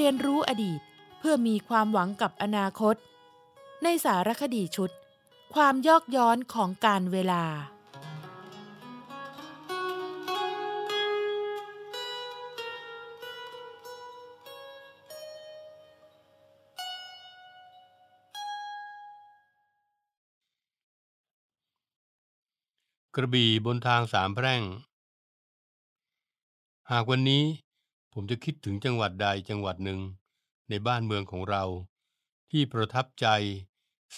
รียนรู้อดีตเพื่อมีความหวังกับอนาคต ในสารคดีชุด ความยอกย้อนของการเวลา กระบี่บนทางสามแพร่ง หากวันนี้ ผมจะคิดถึงจังหวัดใดจังหวัดหนึ่ง ในบ้านเมืองของเรา ที่ประทับใจ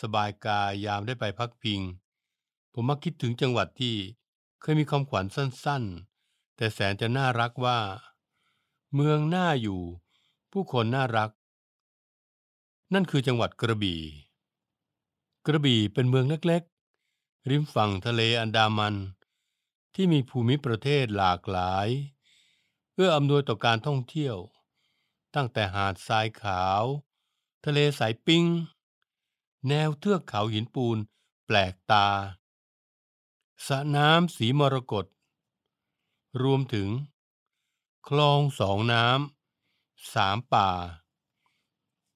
สบายกายยามได้ไปพักพิง ผมมักคิดถึงจังหวัดที่เคยมีคำขวัญสั้นๆ แต่แสนจะน่ารักว่า เมืองน่าอยู่ ผู้คนน่ารัก นั่นคือจังหวัดกระบี่ กระบี่เป็นเมืองเล็กๆ ริมฝั่งทะเลอันดามัน ที่มีภูมิประเทศหลากหลาย เพื่ออำนวยต่อการท่องเที่ยว ตั้งแต่หาดทรายขาว ทะเลสายปิงแนวเทือกเขาหินปูน แปลกตาสระน้ำสีมรกตรวมถึง คลองสองน้ำสามป่า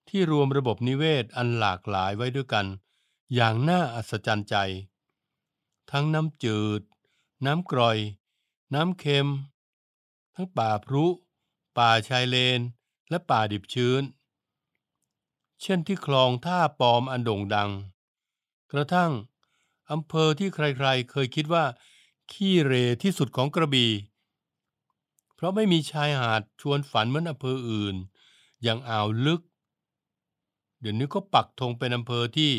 ที่รวมระบบนิเวศอันหลากหลายไว้ด้วยกัน อย่างน่าอัศจรรย์ใจ ทั้งน้ำจืด น้ำกร่อย น้ำเค็ม ทั้งป่าพรุ ป่าชายเลน และป่าดิบชื้น เช่นที่คลองท่าปอมอันโด่งดัง กระทั่งอำเภอที่ใครๆ เคยคิดว่า ขี้เรที่สุดของกระบี่ เพราะไม่มีชายหาดชวนฝันเหมือนอำเภออื่น อย่างอ่าวลึก เดี๋ยวนี้ก็ปักธงเป็นอำเภอที่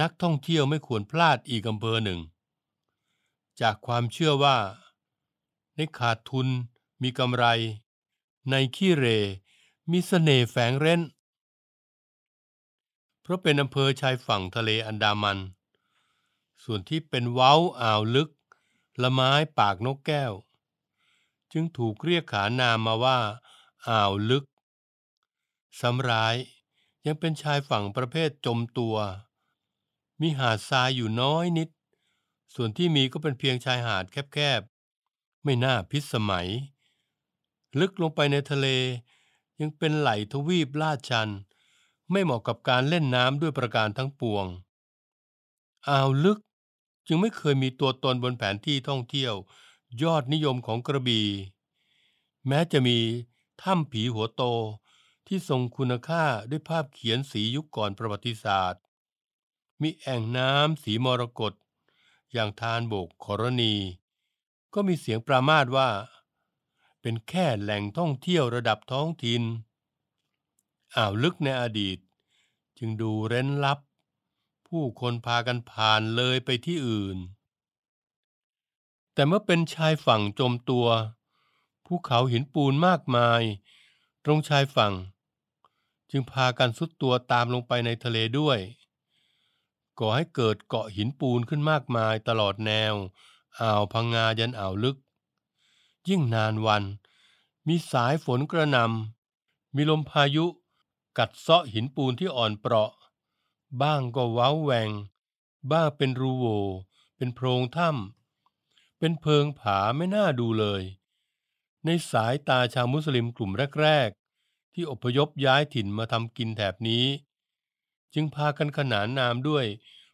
นักท่องเที่ยวไม่ควรพลาดอีกอำเภอหนึ่ง จากความเชื่อว่า ในขาดทุน มีกำไร ในขี้เร มีเสน่ห์แฝงเร้น เพราะเป็นอำเภอชายฝั่งทะเลอันดามัน ส่วนที่เป็นเว้าอ่าวลึก ละไม้ปากนกแก้ว จึงถูกเรียกขานามมาว่า อ่าวลึกสำร้ายยังเป็นชายฝั่งประเภทจมตัว มีหาดทรายอยู่น้อยนิด ส่วนที่มีก็เป็นเพียงชายหาดแคบๆ ไม่น่าพิสมัย ลึกลงไปในทะเล ยังเป็นไหลทวีปลาดชัน ไม่เหมาะกับการเล่นน้ำด้วยประการทั้งปวง อ่าวลึกจึงไม่เคยมีตัวตนบนแผนที่ท่องเที่ยว ยอดนิยมของกระบี่ แม้จะมีถ้ำผีหัวโตที่ทรงคุณค่าด้วยภาพเขียนสียุคก่อนประวัติศาสตร์ มีแอ่งน้ำสีมรกตอย่างทานโบกขรณี ก็มีเสียงปรามาสว่า เป็นแค่แหล่งท่องเที่ยวระดับท้องถิ่นอ่าวลึกในอดีต จึงดูเร้นลับ ผู้คนพากันผ่านเลยไปที่อื่น แต่เมื่อเป็นชายฝั่งจมตัว ภูเขาหินปูนมากมาย ตรงชายฝั่ง จึงพากันสุดตัวตามลงไปในทะเลด้วยก่อให้เกิดเกาะหินปูนขึ้นมากมายตลอดแนว อ่าวพังงายันอ่าวลึก ยิ่งนานวัน มีสายฝนกระนำมีลมพายุ กัดเซาะหินปูนที่อ่อนเปราะ บ้างก็ว้าแหวง บ้างเป็นรูโว เป็นโพรงถ้ำเป็นเพิงผาไม่น่าดูเลย ในสายตาชาวมุสลิมกลุ่มแรก ๆ ที่อพยพย้ายถิ่นมาทำกินแถบนี้ จึงพากันขนานนามด้วย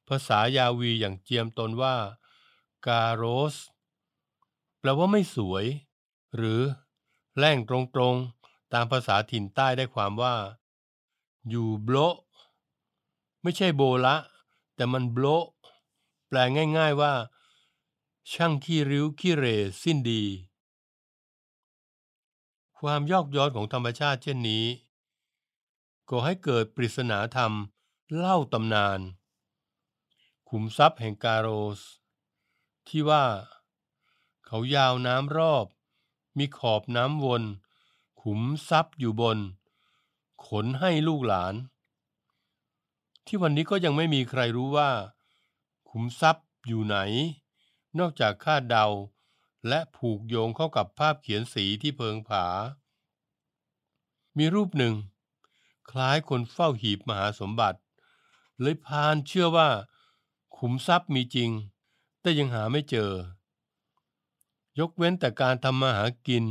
ภาษายาวีอย่างเจียมตนว่า กาโรส แปลว่าไม่สวย หรือแล่งตรงๆ ตามภาษาถิ่นใต้ได้ความว่า อยู่โบลไม่ใช่โบละ แต่มันโบลแปลง่าย ๆว่า ช่างขี้ริ้วขี้เรสิ้นดี ความยอกย้อนของธรรมชาติเช่นนี้ก่อให้เกิดปริศนาธรรมเล่าตำนาน ขุมทรัพย์แห่งกาโรส ที่ว่า เขายาวน้ำรอบ มีขอบน้ำวน ขุมทรัพย์อยู่บน ขนให้ลูกหลาน ที่วันนี้ก็ยังไม่มีใครรู้ว่า ขุมทรัพย์อยู่ไหน นอกจากคาดเดา และผูกโยงเข้ากับภาพเขียนสีที่เพิงผา มีรูปหนึ่ง คล้ายคนเฝ้าหีบมหาสมบัติ เลยพานเชื่อว่า ขุมทรัพย์มีจริง แต่ยังหาไม่เจอ ยกเว้นแต่การทำมาหากิน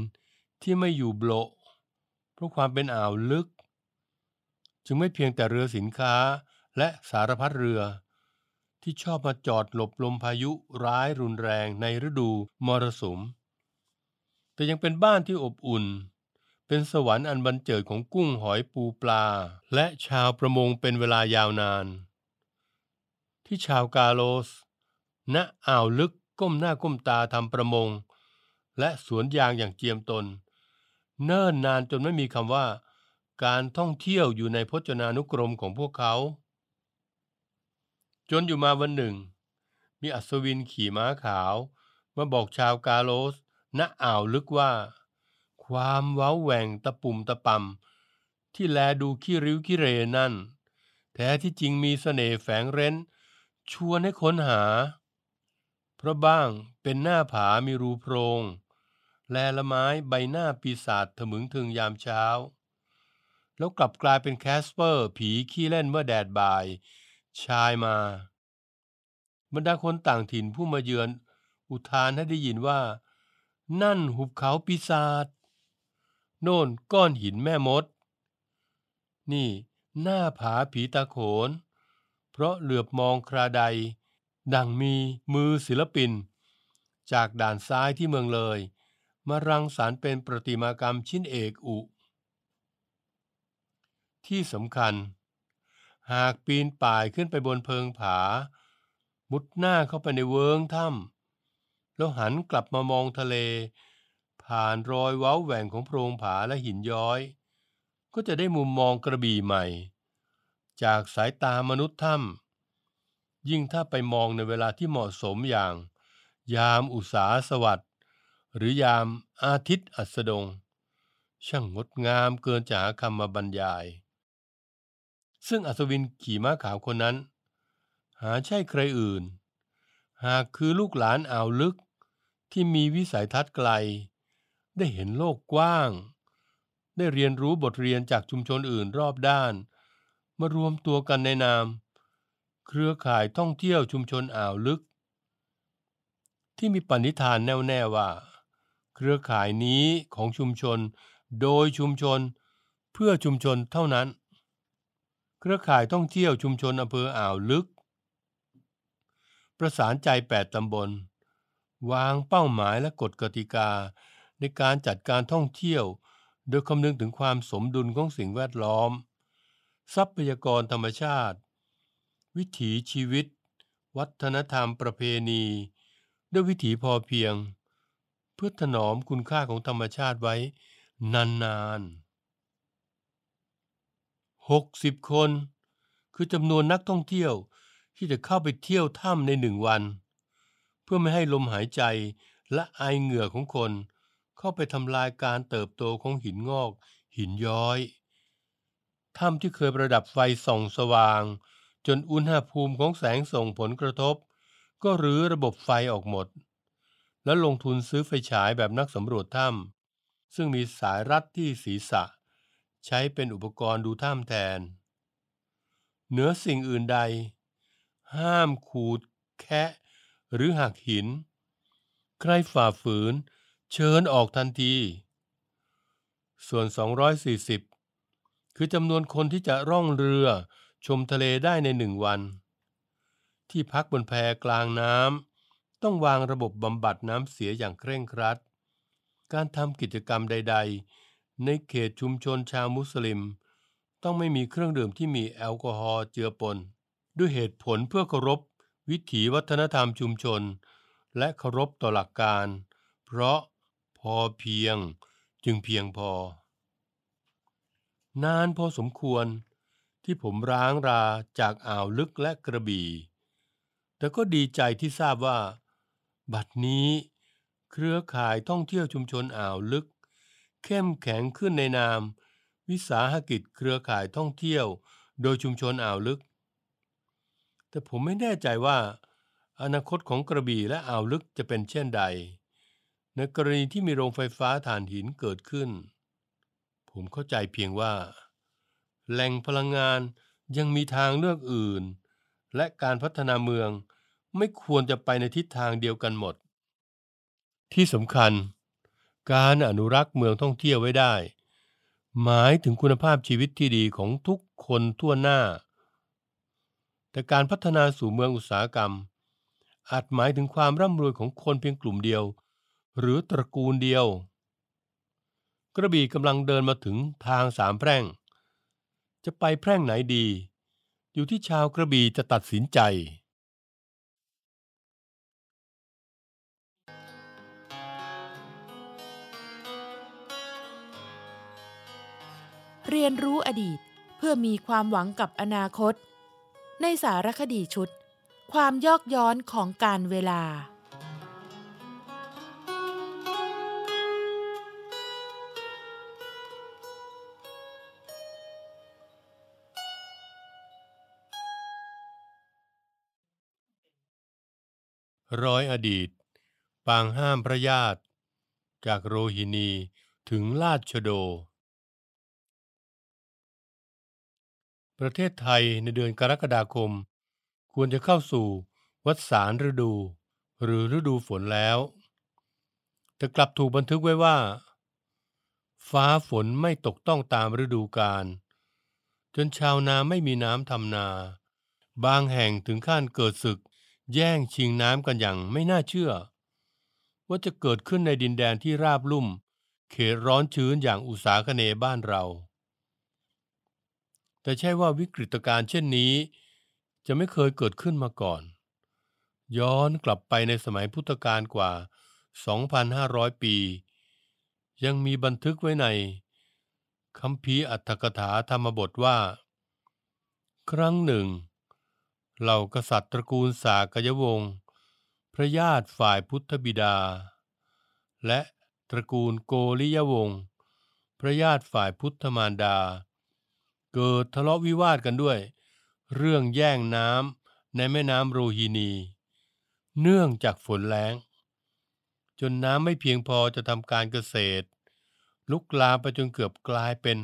ที่ไม่อยู่โบะเพราะความเป็นอ่าวลึก จึงไม่เพียงแต่เรือสินค้าและสารพัดเรือ ที่ชอบมาจอดหลบลมพายุร้ายรุนแรงในฤดูมรสุม แต่ยังเป็นบ้านที่อบอุ่น เป็นสวรรค์อันบันเจิดของกุ้งหอยปูปลา และชาวประมงเป็นเวลายาวนาน ที่ชาวกาโลส ณอ่าวลึกก้มหน้าก้มตาทำประมง และสวนยางอย่างเจียมตน เนิ่นนานจนไม่มีคำว่า การท่องเที่ยวอยู่ในพจนานุกรมของพวกเขา จนอยู่มาวันหนึ่ง มีอัศวินขี่ม้าขาว มาบอกชาวกาโลส ณอ่าวลึกว่า ความเว้าแหว่งตะปุ่มตะป่ำที่แลดูขี้ริ้วขี้เหร่นั่น แท้ที่จริงมีเสน่ห์แฝงเร้น ชวนให้ค้นหา เพราะบ้างเป็นหน้าผามีรูโพรง แลละม้ายใบหน้าปีศาจถมึงทึงยามเช้า แล้วกลับกลายเป็นแคสเปอร์ ผีขี้เล่นเมื่อแดดบ่าย ชายมา บรรดาคนต่างถิ่นผู้มาเยือน อุทานให้ได้ยินว่า นั่นหุบเขาปีศาจโน่นก้อนหินแม่มด นี่หน้าผาผีตาโขน เพราะเหลือบมองคราใด ดังมีมือศิลปิน จากด่านซ้ายที่เมืองเลย มารังสรรค์เป็นประติมากรรมชิ้นเอกอุ ที่สำคัญ หากปีนป่ายขึ้นไปบนเพิงผา มุดหน้าเข้าไปในเวิงถ้ำแล้วหันกลับมามองทะเล ผ่านรอยเว้าแหว่งของโพรงผาและหินย้อย ก็จะได้มุมมองกระบี่ใหม่ จากสายตามนุษย์ถ้ำยิ่งถ้าไปมองในเวลาที่เหมาะสมอย่าง ยามอุสาสวัสด หรือยามอาทิตย์อัสดง ช่างงดงามเกินจะหาคำมาบรรยาย ซึ่งอัศวินขี่ม้าขาวคนนั้น หาใช่ใครอื่น หากคือลูกหลานอ่าวลึกที่มีวิสัยทัศน์ไกล ได้เห็นโลกกว้าง ได้เรียนรู้บทเรียนจากชุมชนอื่นรอบด้าน มารวมตัวกันในนาม เครือข่ายท่องเที่ยวชุมชนอ่าวลึก ที่มีปณิธานแน่วแน่ว่า เครือข่ายนี้ของชุมชน โดยชุมชน เพื่อชุมชนเท่านั้น เครือข่ายท่องเที่ยวชุมชนอำเภออ่าวลึก ประสานใจแปดตำบล วางเป้าหมายและกฎกติกา ในการจัดการท่องเที่ยว โดยคำนึงถึงความสมดุลของสิ่งแวดล้อม ทรัพยากรธรรมชาติ วิถีชีวิต วัฒนธรรมประเพณี ด้วยวิถีพอเพียง พื่อถนอมคุณค่าของธรรมชาติไว้นานๆหกสิบคน คือจำนวนนักท่องเที่ยวที่จะเข้าไปเที่ยวถ้ำในหนึ่งวัน เพื่อไม่ให้ลมหายใจและไอเหงื่อของคน เข้าไปทำลายการเติบโตของหินงอก หินย้อยถ้ำที่เคยประดับไฟส่องสว่าง จนอุณหภูมิของแสงส่งผลกระทบ ก็รื้อระบบไฟออกหมด แล้วลงทุนซื้อไฟฉายแบบนักสำรวจถ้ำซึ่งมีสายรัดที่ศีรษะ ใช้เป็นอุปกรณ์ดูถ้ำแทน เหนือสิ่งอื่นใด ห้ามขูด แคะ หรือหักหิน ใครฝ่าฝืน เชิญออกทันที ส่วน 240 คือจำนวนคนที่จะร่องเรือชมทะเลได้ในหนึ่งวัน ที่พักบนแพกลางน้ำ ต้องวางระบบบำบัดน้ำเสียอย่างเคร่งครัด การทำกิจกรรมใด ๆ ในเขตชุมชนชาวมุสลิม ต้องไม่มีเครื่องดื่มที่มีแอลกอฮอล์เจือปน ด้วยเหตุผลเพื่อเคารพ วิถีวัฒนธรรมชุมชน และเคารพต่อหลักการ เพราะพอเพียงจึงเพียงพอ นานพอสมควรที่ผมร้างราจากอ่าวลึกและกระบี่ แต่ก็ดีใจที่ทราบว่า บัดนี้ เครือข่ายท่องเที่ยวชุมชนอ่าวลึก เข้มแข็งขึ้นในนาม วิสาหกิจเครือข่ายท่องเที่ยว โดยชุมชนอ่าวลึก แต่ผมไม่แน่ใจว่า อนาคตของกระบี่และอ่าวลึกจะเป็นเช่นใด ในกรณีที่มีโรงไฟฟ้าถ่านหินเกิดขึ้น ผมเข้าใจเพียงว่า แหล่งพลังงานยังมีทางเลือกอื่น และการพัฒนาเมือง ไม่ควรจะไปในทิศทางเดียวกันหมด ที่สำคัญ การอนุรักษ์เมืองท่องเที่ยวไว้ได้ หมายถึงคุณภาพชีวิตที่ดีของทุกคนทั่วหน้า แต่การพัฒนาสู่เมืองอุตสาหกรรม อาจหมายถึงความร่ำรวยของคนเพียงกลุ่มเดียว หรือตระกูลเดียว กระบี่กำลังเดินมาถึงทางสามแพร่ง จะไปแพร่งไหนดี อยู่ที่ชาวกระบี่จะตัดสินใจ เรียนรู้อดีตเพื่อมีความหวังกับอนาคต ในสารคดีชุด ความยอกย้อนของการเวลาร้อยอดีต ปางห้ามพระญาติ จากโรฮินีถึงราชโด ประเทศไทยในเดือนกรกฎาคม ควรจะเข้าสู่วัฏสารฤดู หรือฤดูฝนแล้ว แต่กลับถูกบันทึกไว้ว่า ฟ้าฝนไม่ตกต้องตามฤดูกาลจนชาวนาไม่มีน้ำทำนา บางแห่งถึงขั้นเกิดศึก แย่งชิงน้ำกันอย่างไม่น่าเชื่อ ว่าจะเกิดขึ้นในดินแดนที่ราบลุ่ม เขตร้อนชื้นอย่างอุษาคเนยบ้านเรา แต่ใช่ว่าวิกฤตการณ์เช่นนี้ จะไม่เคยเกิดขึ้นมาก่อน ย้อนกลับไปในสมัยพุทธกาลกว่า 2,500 ปี ยังมีบันทึกไว้ในคัมภีร์อัตถกถาธรรมบทว่า ครั้งหนึ่ง เหล่ากษัตริย์ตระกูลสากยวงศ์พระญาติฝ่ายพุทธบิดา และตระกูลโกริยวงศ์พระญาติฝ่ายพุทธมารดา เกิดทะเลาะวิวาทกันด้วย เรื่องแย่งน้ำในแม่น้ำโรฮินี เนื่องจากฝนแล้ง จนน้ำไม่เพียงพอจะทำการเกษตร ลุกลามไปจนเกือบกลายเป็น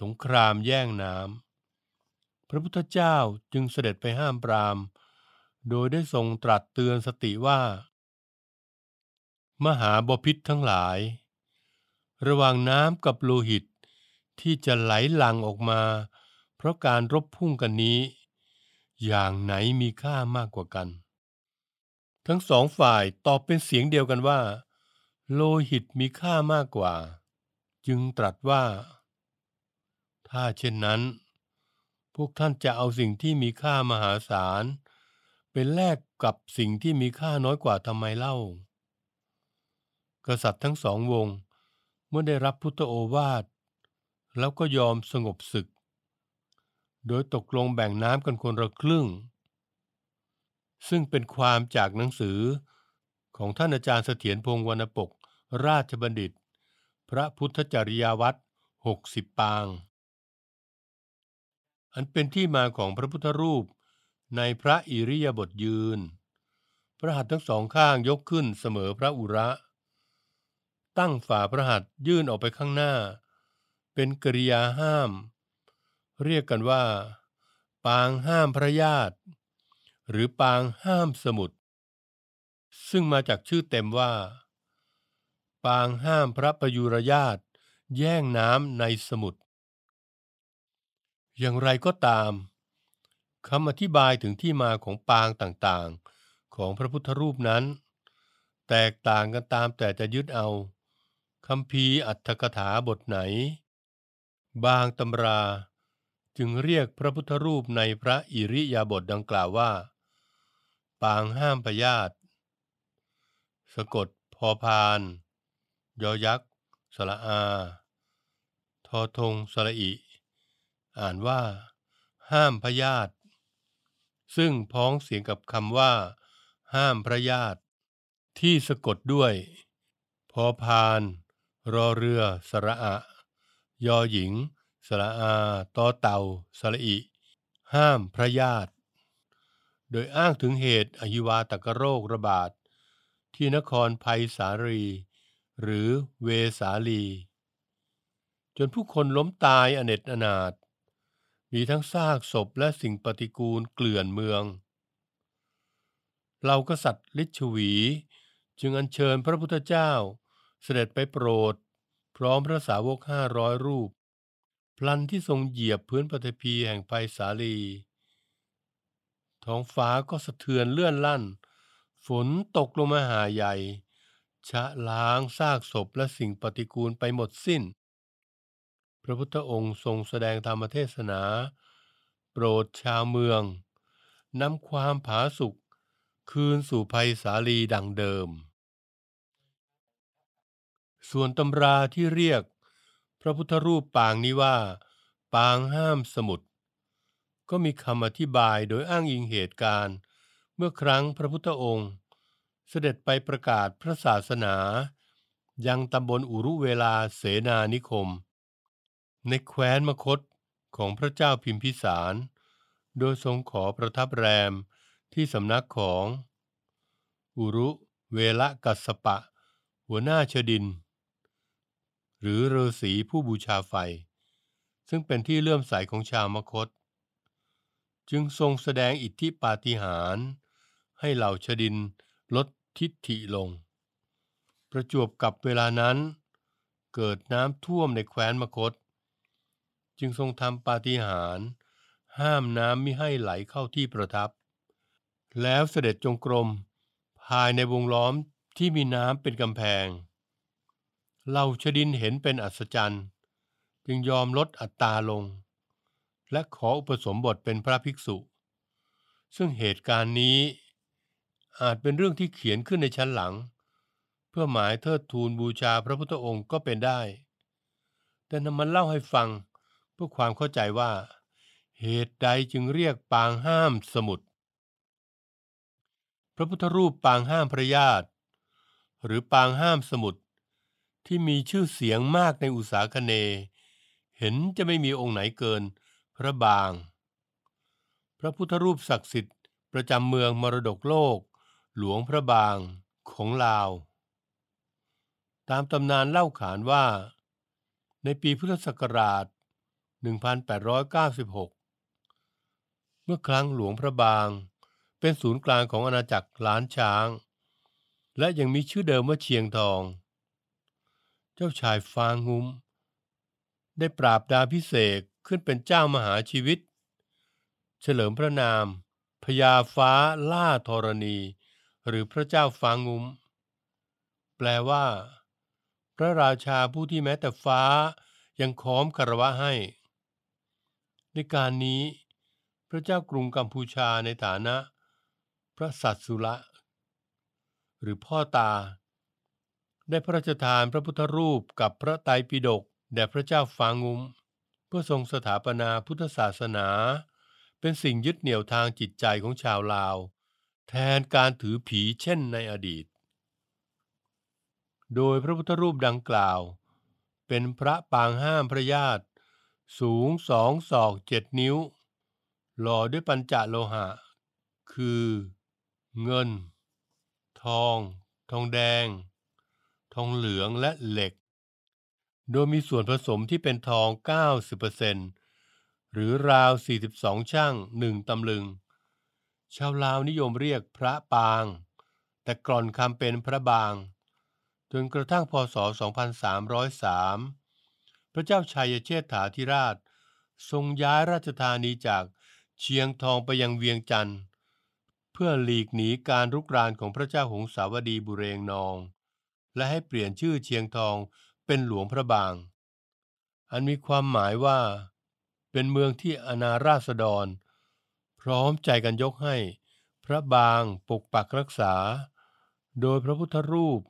สงครามแย่งน้ำพระพุทธเจ้าจึงเสด็จไปห้ามปราม โดยได้ทรงตรัสเตือนสติว่า มหาบพิษทั้งหลาย ระหว่างน้ำกับโลหิต ที่จะไหลหลั่งออกมา เพราะการรบพุ่งกันนี้ อย่างไหนมีค่ามากกว่ากัน ทั้งสองฝ่ายตอบเป็นเสียงเดียวกันว่า โลหิตมีค่ามากกว่า จึงตรัสว่า ถ้าเช่นนั้น พวกท่านจะเอาสิ่งที่มีค่ามหาศาลเป็นแลกกับสิ่งที่มีค่าน้อยกว่าทำไมเล่า กษัตริย์ทั้งสองวงเมื่อได้รับพุทธโอวาท แล้วก็ยอมสงบศึก โดยตกลงแบ่งน้ำกันคนละครึ่ง ซึ่งเป็นความจากหนังสือของท่านอาจารย์เสถียรพงศ์วรรณปก ราชบัณฑิต พระพุทธจริยวัตรหกสิบปาง อันเป็นที่มาของพระพุทธรูปในพระอิริยาบถยืน พระหัตถ์ทั้งสองข้างยกขึ้นเสมอพระอุระ ตั้งฝ่าพระหัตถ์ยื่นออกไปข้างหน้า เป็นกริยาห้าม เรียกกันว่า ปางห้ามพระญาติ หรือปางห้ามสมุทรซึ่งมาจากชื่อเต็มว่า ปางห้ามพระประยุรญาติแย่งน้ำในสมุทรอย่างไรก็ตามคำอธิบายถึงที่มาของปางต่างๆ ของพระพุทธรูปนั้น แตกต่างกันตามแต่จะยึดเอาคำพีอัตถกถาบทไหน บางตำราจึงเรียกพระพุทธรูปในพระอิริยาบถดังกล่าวว่า ปางห้ามพยาธิสะกดพอพาน ยอยักษ์สระอา ทอทงสระอิ อ่านว่า ห้ามพยาธิซึ่งพ้องเสียงกับคำว่า ห้ามพระญาติ ที่สะกดด้วย พอพาน รอเรือสระอะ ยอหญิง สระอาตอเต่าสระอิ ห้ามพระญาติ โดยอ้างถึงเหตุอหิวาตกโรคระบาด ที่นครภัยสาลีหรือเวสาลี จนผู้คนล้มตายอเนจอนาถมีทั้งซากศพและสิ่งปฏิกูลเกลื่อนเมืองเรากษัตริย์ลิชวี จึงอัญเชิญพระพุทธเจ้าเสด็จไปโปรด พร้อมพระสาวกห้าร้อยรูป พลันที่ทรงเหยียบพื้นปฐพีแห่งไพศาลี ท้องฟ้าก็สะเทือนเลื่อนลั่น ฝนตกลงมาหาใหญ่ ชะล้างซากศพและสิ่งปฏิกูลไปหมดสิ้น พระพุทธองค์ทรงแสดงธรรมเทศนา โปรดชาวเมืองนำความผาสุกคืนสู่ภัยสาลีดังเดิม ส่วนตำราที่เรียก พระพุทธรูปปางนี้ว่า ปางห้ามสมุทรก็มีคำอธิบายโดยอ้างอิงเหตุการณ์ เมื่อครั้งพระพุทธองค์ เสด็จไปประกาศพระศาสนา ยังตำบลอุรุเวลาเสนานิคม ในแคว้นมคตของพระเจ้าพิมพิสาร โดยทรงขอประทับแรมที่สำนักของ อุรุเวละกัสสปะ หัวหน้าชดิน หรือฤาษีผู้บูชาไฟ ซึ่งเป็นที่เลื่อมใสของชาวมคต จึงทรงแสดงอิทธิปาฏิหาริย์ให้เหล่าชดินลดทิฐิลง ประจวบกับเวลานั้น เกิดน้ำท่วมในแคว้นมคต จึงทรงทำปาฏิหาริย์ห้ามน้ำมิให้ไหลเข้าที่ประทับ แล้วเสด็จจงกรมภายในวงล้อมที่มีน้ำเป็นกำแพง เหล่าชดินเห็นเป็นอัศจรรย์ จึงยอมลดอัตราลง และขออุปสมบทเป็นพระภิกษุ ซึ่งเหตุการณ์นี้ อาจเป็นเรื่องที่เขียนขึ้นในชั้นหลัง เพื่อหมายเทิดทูนบูชาพระพุทธองค์ก็เป็นได้ แต่นำมาเล่าให้ฟังเพื่อความเข้าใจว่า เหตุใดจึงเรียกปางห้ามสมุทรพระพุทธรูปปางห้ามพระญาติ หรือปางห้ามสมุทร ที่มีชื่อเสียงมากในอุตสาคเน เห็นจะไม่มีองค์ไหนเกิน พระบาง พระพุทธรูปศักดิ์สิทธิ์ ประจำเมืองมรดกโลก หลวงพระบางของลาว ตามตำนานเล่าขานว่า ในปีพุทธศักราช 1896 เมื่อครั้งหลวงพระบาง เป็นศูนย์กลางของอาณาจักรล้านช้าง และยังมีชื่อเดิมว่าเชียงทอง เจ้าชายฟางงุ้ม ได้ปราบดาพิเศษขึ้นเป็นเจ้ามหาชีวิต เฉลิมพระนามพญาฟ้าล่าธรณี หรือพระเจ้าฟางงุ้ม แปลว่า พระราชาผู้ที่แม้แต่ฟ้ายังค้อมคารวะให้ ในการนี้ พระเจ้ากรุงกัมพูชาในฐานะ พระสัตสุระหรือพ่อตา ได้พระราชทานพระพุทธรูปกับพระไตรปิฎกแด่พระเจ้าฟางุม เพื่อทรงสถาปนาพุทธศาสนา เป็นสิ่งยึดเหนี่ยวทางจิตใจของชาวลาว แทนการถือผีเช่นในอดีต โดยพระพุทธรูปดังกล่าว เป็นพระปางห้ามพระญาติ สูงสองศอกเจ็ดนิ้ว หล่อด้วยปัญจโลหะ คือ เงิน ทอง ทองแดง องเหลืองและเหล็ก โดยมีส่วนผสมที่เป็นทอง 90%หรือราว 42 ช่างหนึ่งตำลึง ชาวลาวนิยมเรียกพระปาง แต่กร่อนคำเป็นพระบาง จนกระทั่งพศ 2303 พระเจ้าชัยเชษฐาธิราช ทรงย้ายราชธานีจากเชียงทองไปยังเวียงจันทร์เพื่อหลีกหนีการรุกรานของพระเจ้าหงสาวดีบุเรงนอง และให้เปลี่ยนชื่อเชียงทองเป็นหลวงพระบาง อันมีความหมายว่า เป็นเมืองที่อนาราษฎร พร้อมใจกันยกให้ พระบางปกปักรักษา โดยพระพุทธรูป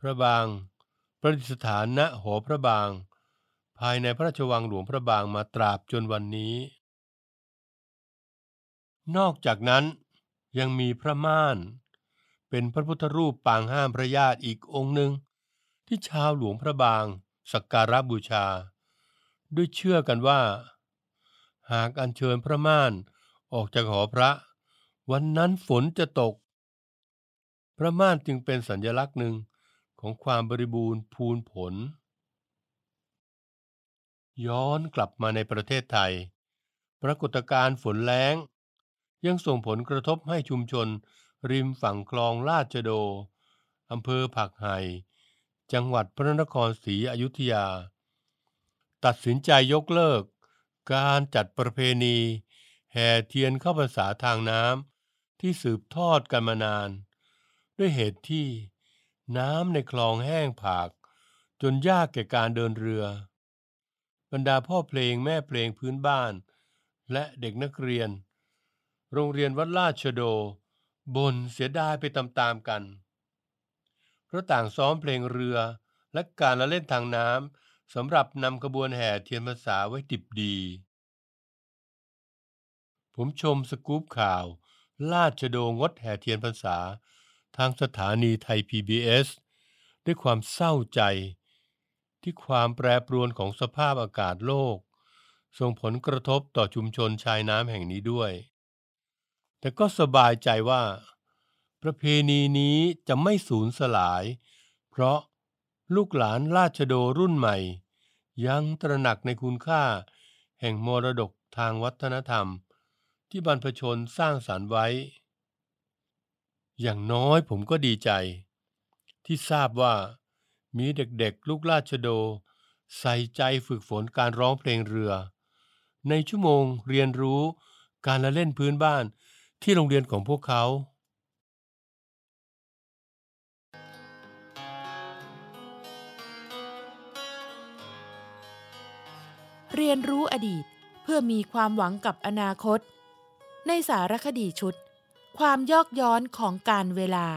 พระบางประดิษฐานณหอพระบาง ภายในพระราชวังหลวงพระบางมาตราบจนวันนี้ นอกจากนั้นยังมีพระม่าน เป็นพระพุทธรูปปางห้ามพระญาติอีกองค์หนึ่ง ที่ชาวหลวงพระบาง สักการะบูชา ด้วยเชื่อกันว่า หากอัญเชิญพระม่านออกจากหอพระ วันนั้นฝนจะตก พระม่านจึงเป็นสัญลักษณ์หนึ่งของความบริบูรณ์พูนผล ย้อนกลับมาในประเทศไทย ปรากฏการณ์ฝนแล้ง ยังส่งผลกระทบให้ชุมชน ริมฝั่งคลองลาดจโด อำเภอผักไห่จังหวัดพระนครศรีอยุธยา ตัดสินใจยกเลิก การจัดประเพณี แห่เทียนเข้าพรรษาทางน้ำที่สืบทอดกันมานาน ด้วยเหตุที่น้ำในคลองแห้งผาก จนยากแก่การเดินเรือ บรรดาพ่อเพลงแม่เพลงพื้นบ้าน และเด็กนักเรียน โรงเรียนวัดลาชโด บนเสียดายไปตามๆกัน เพราะต่างซ้อมเพลงเรือและการละเล่นทางน้ำสำหรับนำขบวนแห่เทียนพรรษาไว้ดิบดี ผมชมสกู๊ปข่าว ลาชโดงดแห่เทียนพรรษา ทางสถานีไทย PBS ด้วยความเศร้าใจ ที่ความแปรปรวนของสภาพอากาศโลก ส่งผลกระทบต่อชุมชนชายน้ำแห่งนี้ด้วย แต่ก็สบายใจว่า ประเพณีนี้จะไม่สูญสลาย เพราะลูกหลานราชโดรุ่นใหม่ ยังตระหนักในคุณค่า แห่งมรดกทางวัฒนธรรม ที่บรรพชนสร้างสารรค์ไว้ อย่างน้อยผมก็ดีใจ ที่ทราบว่ามีเด็กๆ ลูกราชโด ใส่ใจฝึกฝนการร้องเพลงเรือ ในชั่วโมงเรียนรู้การละเล่นพื้นบ้าน ที่โรงเรียนของพวกเขา เรียนรู้อดีตเพื่อมีความหวังกับอนาคต ในสารคดีชุด ความยอกย้อนของการเวลา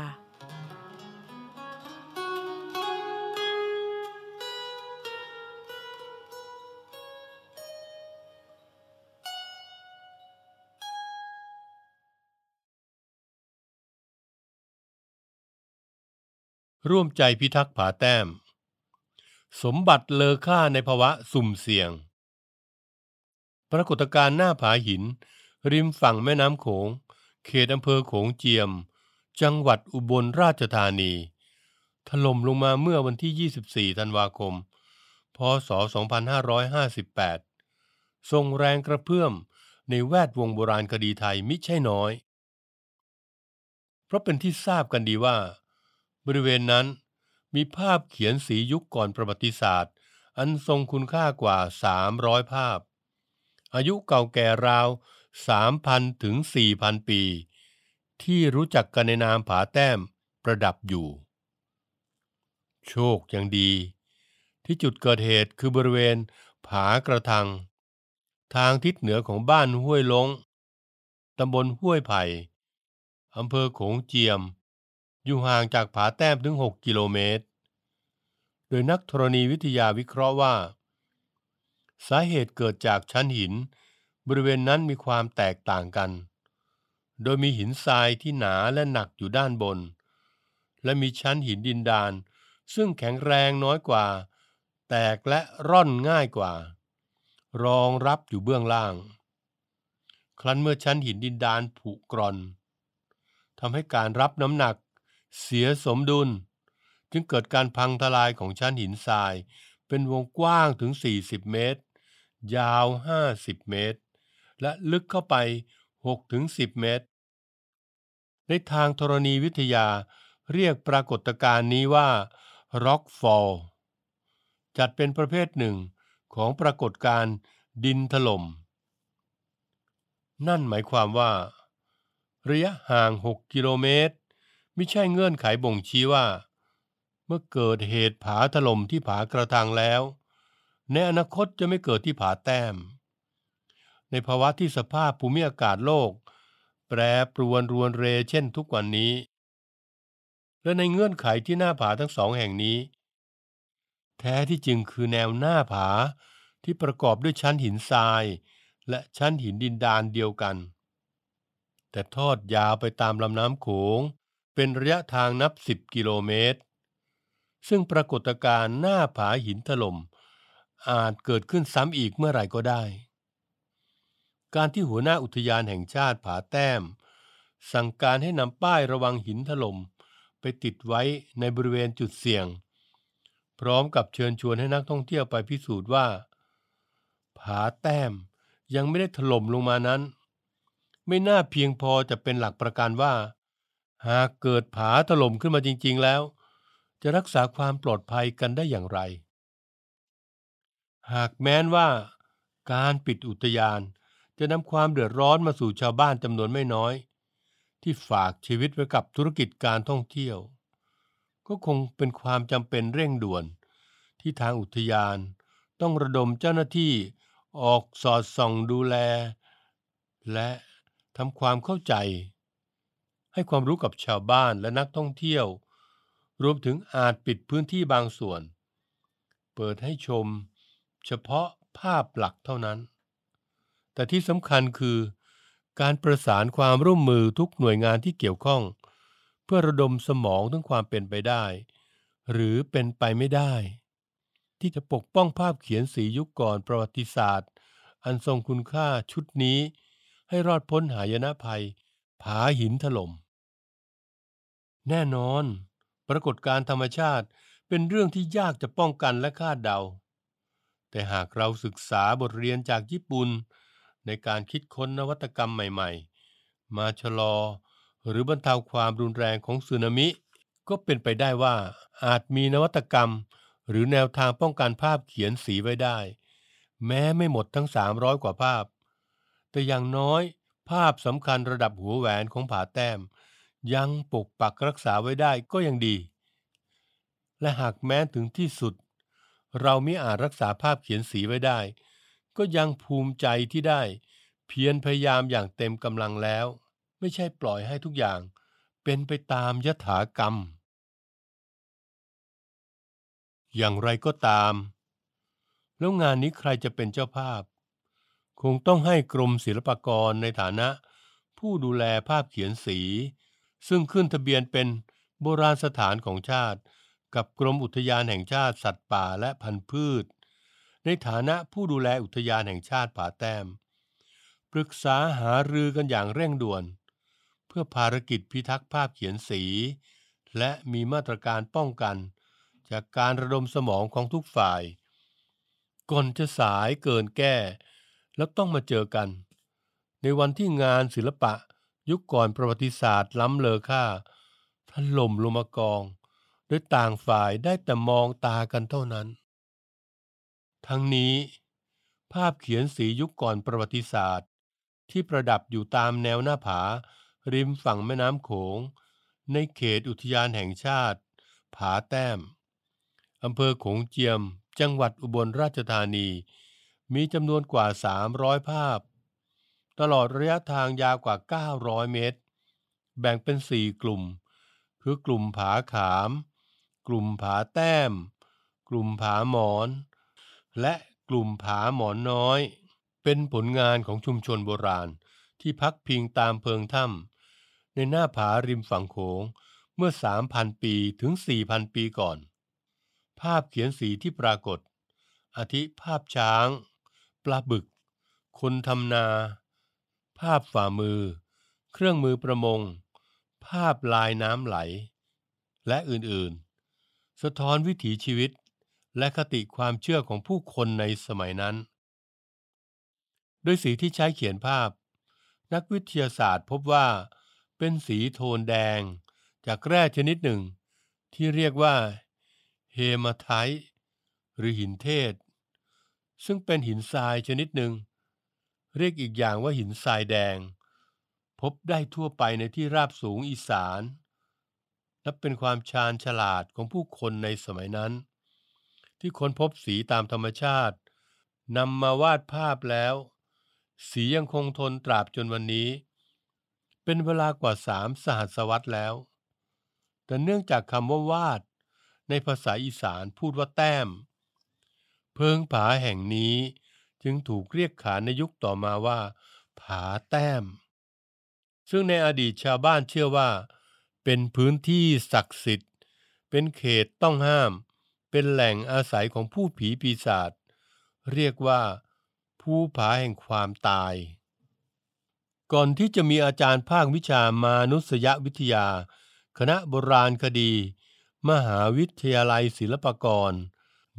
ร่วมใจพิทักษ์ผาแต้ม สมบัติเลอค่าในภาวะสุ่มเสี่ยง ปรากฏการณ์หน้าผาหิน ริมฝั่งแม่น้ำโขง เขตอำเภอโขงเจียม จังหวัดอุบลราชธานี ถล่มลงมาเมื่อวันที่ 24 ธันวาคม พศ 2558ส่งแรงกระเพื่อมในแวดวงโบราณคดีไทยมิใช่น้อย เพราะเป็นที่ทราบกันดีว่า บริเวณนั้น มีภาพเขียนสียุคก่อนประวัติศาสตร์ อันทรงคุณค่ากว่า 300 ภาพ อายุเก่าแก่ราว 3,000 ถึง 4,000 ปี ที่รู้จักกันในนามผาแต้มประดับอยู่ โชคยังดี ที่จุดเกิดเหตุคือบริเวณผากระทัง ทางทิศเหนือของบ้านห้วยลงตำบลห้วยไผ่อำเภอโขงเจียม อยู่ห่างจากผาแต้มถึง 6 กิโลเมตร โดยนักธรณีวิทยาวิเคราะห์ว่า สาเหตุเกิดจากชั้นหิน บริเวณนั้นมีความแตกต่างกัน โดยมีหินทรายที่หนาและหนักอยู่ด้านบน และมีชั้นหินดินดาน ซึ่งแข็งแรงน้อยกว่า แตกและร่อนง่ายกว่า รองรับอยู่เบื้องล่าง ครั้นเมื่อชั้นหินดินดานผุกร่อนทำให้การรับน้ำหนัก เสียสมดุล จึงเกิดการพังทลายของชั้นหินทราย เป็นวงกว้างถึง 40 เมตร ยาว 50 เมตร และลึกเข้าไป 6-10 เมตร ในทางธรณีวิทยาเรียกปรากฏการณ์นี้ว่า Rock Fall จัดเป็นประเภทหนึ่งของปรากฏการณ์ดินถล่ม นั่นหมายความว่า ระยะห่าง 6 กิโลเมตร ไม่ใช่เงื่อนไขบ่งชี้ว่า เมื่อเกิดเหตุผาถล่มที่ผากระทังแล้ว ในอนาคตจะไม่เกิดที่ผาแต้ม ในภาวะที่สภาพภูมิอากาศโลก แปรปรวนรวนเรเช่นทุกวันนี้ และในเงื่อนไขที่หน้าผาทั้งสองแห่งนี้ แท้ที่จริงคือแนวหน้าผาที่ประกอบด้วยชั้นหินทราย และชั้นหินดินดานเดียวกัน แต่ทอดยาวไปตามลำน้ำโขง เป็นระยะทางนับ 10 กิโลเมตร ซึ่งปรากฏการณ์หน้าผาหินถล่มอาจเกิดขึ้นซ้ำอีกเมื่อไหร่ก็ได้ การที่หัวหน้าอุทยานแห่งชาติผาแต้ม สั่งการให้นำป้ายระวังหินถล่มไปติดไว้ในบริเวณจุดเสี่ยง พร้อมกับเชิญชวนให้นักท่องเที่ยวไปพิสูจน์ว่า ผาแต้มยังไม่ได้ถล่มลงมานั้น ไม่น่าเพียงพอจะเป็นหลักประกันว่า หากเกิดผาถล่มขึ้นมาจริง ๆ แล้ว จะรักษาความปลอดภัยกันได้อย่างไร หากแม้นว่าการปิดอุทยานจะนำความเดือดร้อนมาสู่ชาวบ้านจำนวนไม่น้อย ที่ฝากชีวิตไว้กับธุรกิจการท่องเที่ยว ก็คงเป็นความจำเป็นเร่งด่วน ที่ทางอุทยานต้องระดมเจ้าหน้าที่ออกสอดส่องดูแล และทำความเข้าใจ ให้ความรู้กับชาวบ้านและนักท่องเที่ยว รวมถึงอาจปิดพื้นที่บางส่วน เปิดให้ชม เฉพาะภาพหลักเท่านั้น แต่ที่สำคัญคือ การประสานความร่วมมือทุกหน่วยงานที่เกี่ยวข้อง เพื่อระดมสมองถึงความเป็นไปได้ หรือเป็นไปไม่ได้ ที่จะปกป้องภาพเขียนสียุคก่อนประวัติศาสตร์ อันทรงคุณค่าชุดนี้ให้รอดพ้นหายนะภัย ผาหินถล่ม แน่นอน ปรากฏการธรรมชาติเป็นเรื่องที่ยากจะป้องกันและคาดเดา แต่หากเราศึกษาบทเรียนจากญี่ปุ่น ในการคิดค้นนวัตกรรมใหม่ๆ มาชะลอ หรือบรรเทาความรุนแรงของสึนามิ ก็เป็นไปได้ว่าอาจมีนวัตกรรม หรือแนวทางป้องกันภาพเขียนสีไว้ได้ แม้ไม่หมดทั้ง 300 กว่าภาพ แต่อย่างน้อยภาพสำคัญระดับหัวแหวนของผาแต้ม ยังปกปักรักษาไว้ได้ก็ยังดี และหากแม้ถึงที่สุด เราไม่อาจรักษาภาพเขียนสีไว้ได้ ก็ยังภูมิใจที่ได้ เพียรพยายามอย่างเต็มกำลังแล้ว ไม่ใช่ปล่อยให้ทุกอย่าง เป็นไปตามยถากรรม อย่างไรก็ตาม แล้วงานนี้ใครจะเป็นเจ้าภาพ คงต้องให้กรมศิลปากรในฐานะผู้ดูแลภาพเขียนสี ซึ่งขึ้นทะเบียนเป็นโบราณสถานของชาติ กับกรมอุทยานแห่งชาติสัตว์ป่าและพันธุ์พืช ในฐานะผู้ดูแลอุทยานแห่งชาติผาแต้ม ปรึกษาหารือกันอย่างเร่งด่วน เพื่อภารกิจพิทักษ์ภาพเขียนสี และมีมาตรการป้องกัน จากการระดมสมองของทุกฝ่าย ก่อนจะสายเกินแก้ แล้วต้องมาเจอกัน ในวันที่งานศิลปะ ยุคก่อนประวัติศาสตร์ล้ำเลอค่าถล่มลงมากองโดยต่างฝ่ายได้แต่มองตากันเท่านั้น ทั้งนี้ ภาพเขียนสียุคก่อนประวัติศาสตร์ ที่ประดับอยู่ตามแนวหน้าผา ริมฝั่งแม่น้ำโขง ในเขตอุทยานแห่งชาติ ผาแต้มอำเภอโขงเจียม จังหวัดอุบลราชธานี มีจำนวนกว่า 300 ภาพ ตลอดระยะทางยาวกว่า 900 เมตร แบ่งเป็น 4 กลุ่ม คือกลุ่มผาขาม กลุ่มผาแต้ม กลุ่มผาหมอน และกลุ่มผาหมอนน้อย เป็นผลงานของชุมชนโบราณที่พักพิงตามเพิงถ้ำในหน้าผาริมฝั่งโขงเมื่อ 3,000 ปีถึง 4,000 ปีก่อน ภาพเขียนสีที่ปรากฏอาทิภาพช้าง ปลาบึก คนทำนา ภาพฝ่ามือ เครื่องมือประมง ภาพลายน้ำไหล และอื่นๆ สะท้อนวิถีชีวิต และคติความเชื่อของผู้คนในสมัยนั้นโดยสีที่ใช้เขียนภาพ นักวิทยาศาสตร์พบว่า เป็นสีโทนแดง จากแร่ชนิดหนึ่ง ที่เรียกว่าเฮมาไทต์หรือหินเทศ ซึ่งเป็นหินทรายชนิดหนึ่ง เรียกอีกอย่างว่าหินทรายแดง พบได้ทั่วไปในที่ราบสูงอีสานและเป็นความชาญฉลาดของผู้คนในสมัยนั้น ที่ค้นพบสีตามธรรมชาตินำมาวาดภาพแล้ว สียังคงทนตราบจนวันนี้ เป็นเวลากว่าสามสหัสวรรษแล้ว แต่เนื่องจากคำว่าวาด ในภาษาอีสานพูดว่าแต้ม เพิงผาแห่งนี้ จึงถูกเรียกขานในยุคต่อมาว่า ผาแต้ม ซึ่งในอดีตชาวบ้านเชื่อว่า เป็นพื้นที่ศักดิ์สิทธิ์ เป็นเขตต้องห้าม เป็นแหล่งอาศัยของผู้ผีปีศาจเรียกว่าภูผาแห่งความตาย ก่อนที่จะมีอาจารย์ภาควิชามานุษยวิทยา คณะโบราณคดี มหาวิทยาลัยศิลปากร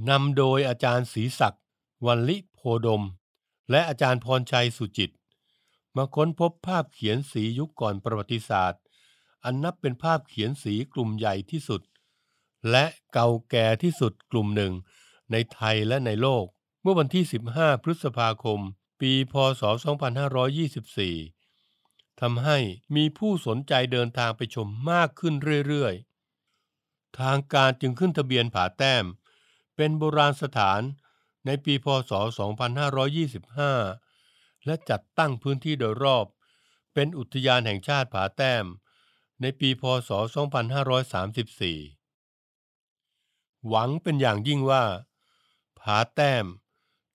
นำโดยอาจารย์ศรีศักดิ์วันลิ โพดม และอาจารย์พรชัยสุจิต มาค้นพบภาพเขียนสียุคก่อนประวัติศาสตร์ อันนับเป็นภาพเขียนสีกลุ่มใหญ่ที่สุด และเก่าแก่ที่สุดกลุ่มหนึ่ง ในไทยและในโลก เมื่อวันที่ 15 พฤษภาคม ปีพศ 2524ทำให้มีผู้สนใจเดินทางไปชมมากขึ้นเรื่อยๆ ทางการจึงขึ้นทะเบียนผาแต้มเป็นโบราณสถาน ในปีพศ 2525 และจัดตั้งพื้นที่โดยรอบ เป็นอุทยานแห่งชาติผาแต้ม ในปีพศ 2534 หวังเป็นอย่างยิ่งว่า ผาแต้ม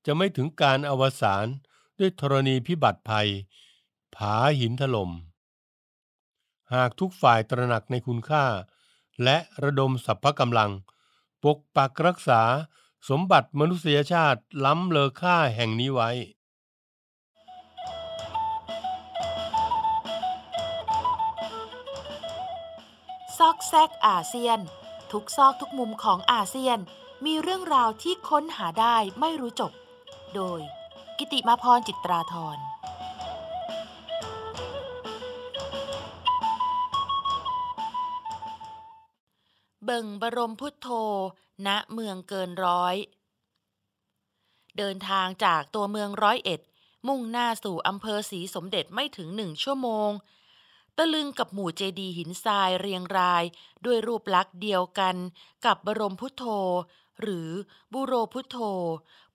จะไม่ถึงการอวสานด้วยธรณีพิบัติภัย ผาหินถลม่ม หากทุกฝ่ายตระหนักในคุณค่า และระดมสรรพกำลัง ปกปักรักษา สมบัติมนุษยชาติล้ำเลอค่าแห่งนี้ไว้ ซอกแซกอาเซียน ทุกซอกทุกมุมของอาเซียนมีเรื่องราวที่ค้นหาได้ไม่รู้จบ โดย กิติมาพรจิตราธร เบิ่งบรมพุทโธ ณ เมืองเกินร้อย เดินทางจากตัวเมืองร้อยเอ็ด มุ่งหน้าสู่อำเภอศรีสมเด็จไม่ถึงหนึ่งชั่วโมง ตะลึงกับหมู่เจดีหินทรายเรียงราย ด้วยรูปลักษณ์เดียวกันกับบรมพุทโธ หรือบุโรพุทโธ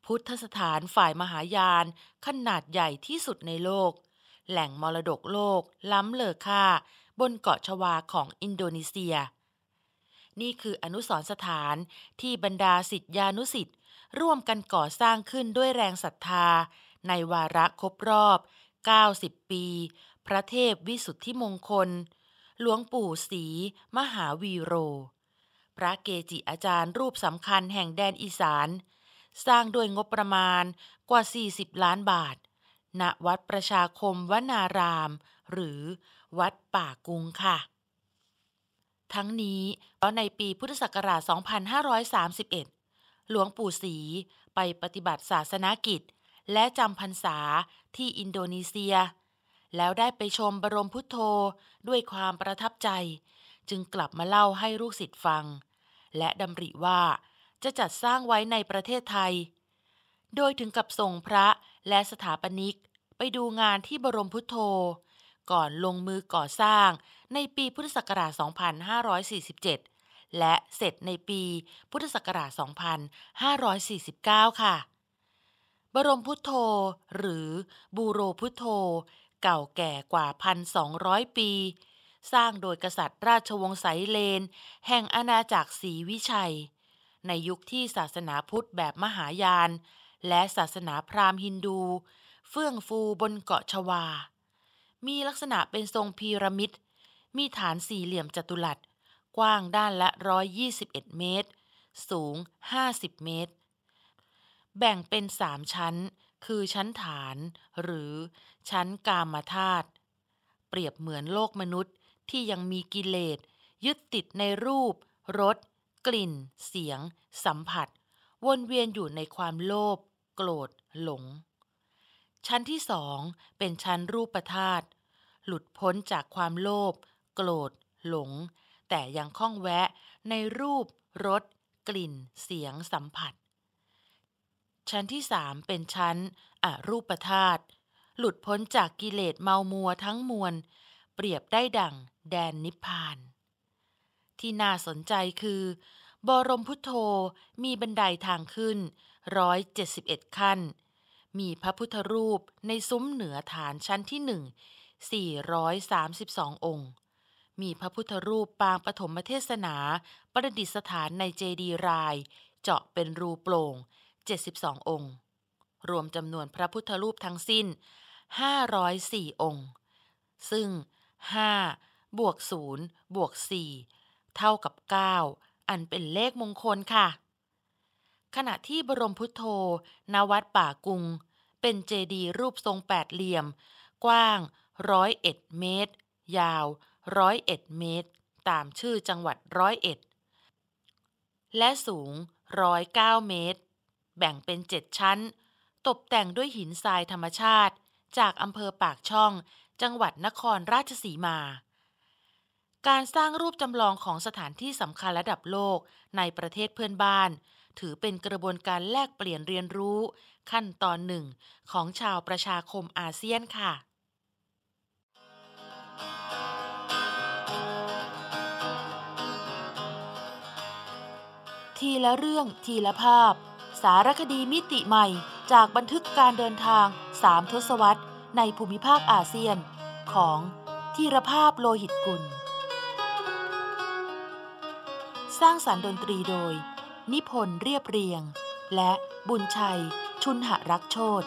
พุทธสถานฝ่ายมหายาน ขนาดใหญ่ที่สุดในโลก แหล่งมรดกโลก ล้ำเลอค่า บนเกาะชวาของอินโดนีเซีย นี่คืออนุสรสถานที่บรรดาสิทธิานุสิทธิ์ร่วมกันก่อสร้างขึ้นด้วยแรงศรัทธา ในวาระครบรอบ 90 ปี พระเทพวิสุทธิมงคล หลวงปู่ศรีมหาวีโร พระเกจิอาจารย์รูปสำคัญแห่งแดนอีสาน สร้างด้วยงบประมาณกว่า 40 ล้านบาท ณ วัดประชาคมวนาราม หรือวัดป่ากุงค่ะ ทั้งนี้เพราะในปีพุทธศักราช 2531 หลวงปู่ศรีไปปฏิบัติศาสนกิจ และจำพรรษาที่อินโดนีเซีย แล้วได้ไปชมบรมพุทโธด้วยความประทับใจ จึงกลับมาเล่าให้ลูกศิษย์ฟัง และดำริว่าจะจัดสร้างไว้ในประเทศไทย โดยถึงกับส่งพระและสถาปนิก ไปดูงานที่บรมพุทโธ ก่อนลงมือก่อสร้างในปีพุทธศักราช 2547 และเสร็จในปีพุทธศักราช 2549 ค่ะ บรมพุทโธหรือบูโรพุทโธ เก่าแก่กว่า 1,200 ปี สร้างโดยกษัตริย์ราชวงศ์ไสเลน แห่งอาณาจักรศรีวิชัย ในยุคที่ศาสนาพุทธแบบมหายาน และศาสนาพราหมณ์ฮินดู เฟื่องฟูบนเกาะชวา มีลักษณะเป็นทรงพีระมิด มีฐานสี่เหลี่ยมจัตุรัส กว้างด้านละ 121 เมตร สูง 50 เมตร แบ่งเป็นสามชั้น คือชั้นฐาน หรือชั้นกามธาตุ เปรียบเหมือนโลกมนุษย์ที่ยังมีกิเลส ยึดติดในรูป รส กลิ่น เสียง สัมผัส วนเวียนอยู่ในความโลภ โกรธ หลง ชั้นที่สองเป็นชั้นรูปธาตุหลุดพ้นจากความโลภโกรธ หลง แต่ยังคล้องแวะในรูปรสกลิ่น เสียงสัมผัส ชั้นที่สามเป็นชั้นอรูปธาตุหลุดพ้นจากกิเลสเมามัวทั้งมวล เปรียบได้ดั่งแดนนิพพาน ที่น่าสนใจคือ บรมพุทโธมีบันไดทางขึ้น 171 ขั้น มีพระพุทธรูปในซุ้มเหนือฐานชั้นที่หนึ่ง432 องค์ มีพระพุทธรูปปางปฐมเทศนาประดิษฐานในเจดีราย เจาะเป็นรูโปร่ง 72 องค์ รวมจำนวนพระพุทธรูปทั้งสิ้น 504 องค์ ซึ่ง 5 บวก 0 บวก 4 เท่ากับ 9 อันเป็นเลขมงคลค่ะ ขณะที่บรมพุทโธณวัดป่ากุง เป็นเจดีย์รูปทรงแปดเหลี่ยม กว้างร้อยเอ็ดเมตร ยาวร้อยเอ็ดเมตร ตามชื่อจังหวัดร้อยเอ็ดและสูงร้อยเก้าเมตร แบ่งเป็นเจ็ดชั้น ตกแต่งด้วยหินทรายธรรมชาติ จากอำเภอปากช่อง จังหวัดนครราชสีมา การสร้างรูปจำลองของสถานที่สำคัญระดับโลกในประเทศเพื่อนบ้าน ถือเป็นกระบวนการแลกเปลี่ยนเรียนรู้ ขั้นตอนหนึ่งของชาวประชาคมอาเซียนค่ะทีละเรื่องทีละภาพ สารคดีมิติใหม่จากบันทึกการเดินทางสามทศวรรษ ในภูมิภาคอาเซียน ของทีรภาพโลหิตกุล สร้างสรรค์ดนตรีโดย นิพนธ์เรียบเรียง และบุญชัย ชุนหรักโชต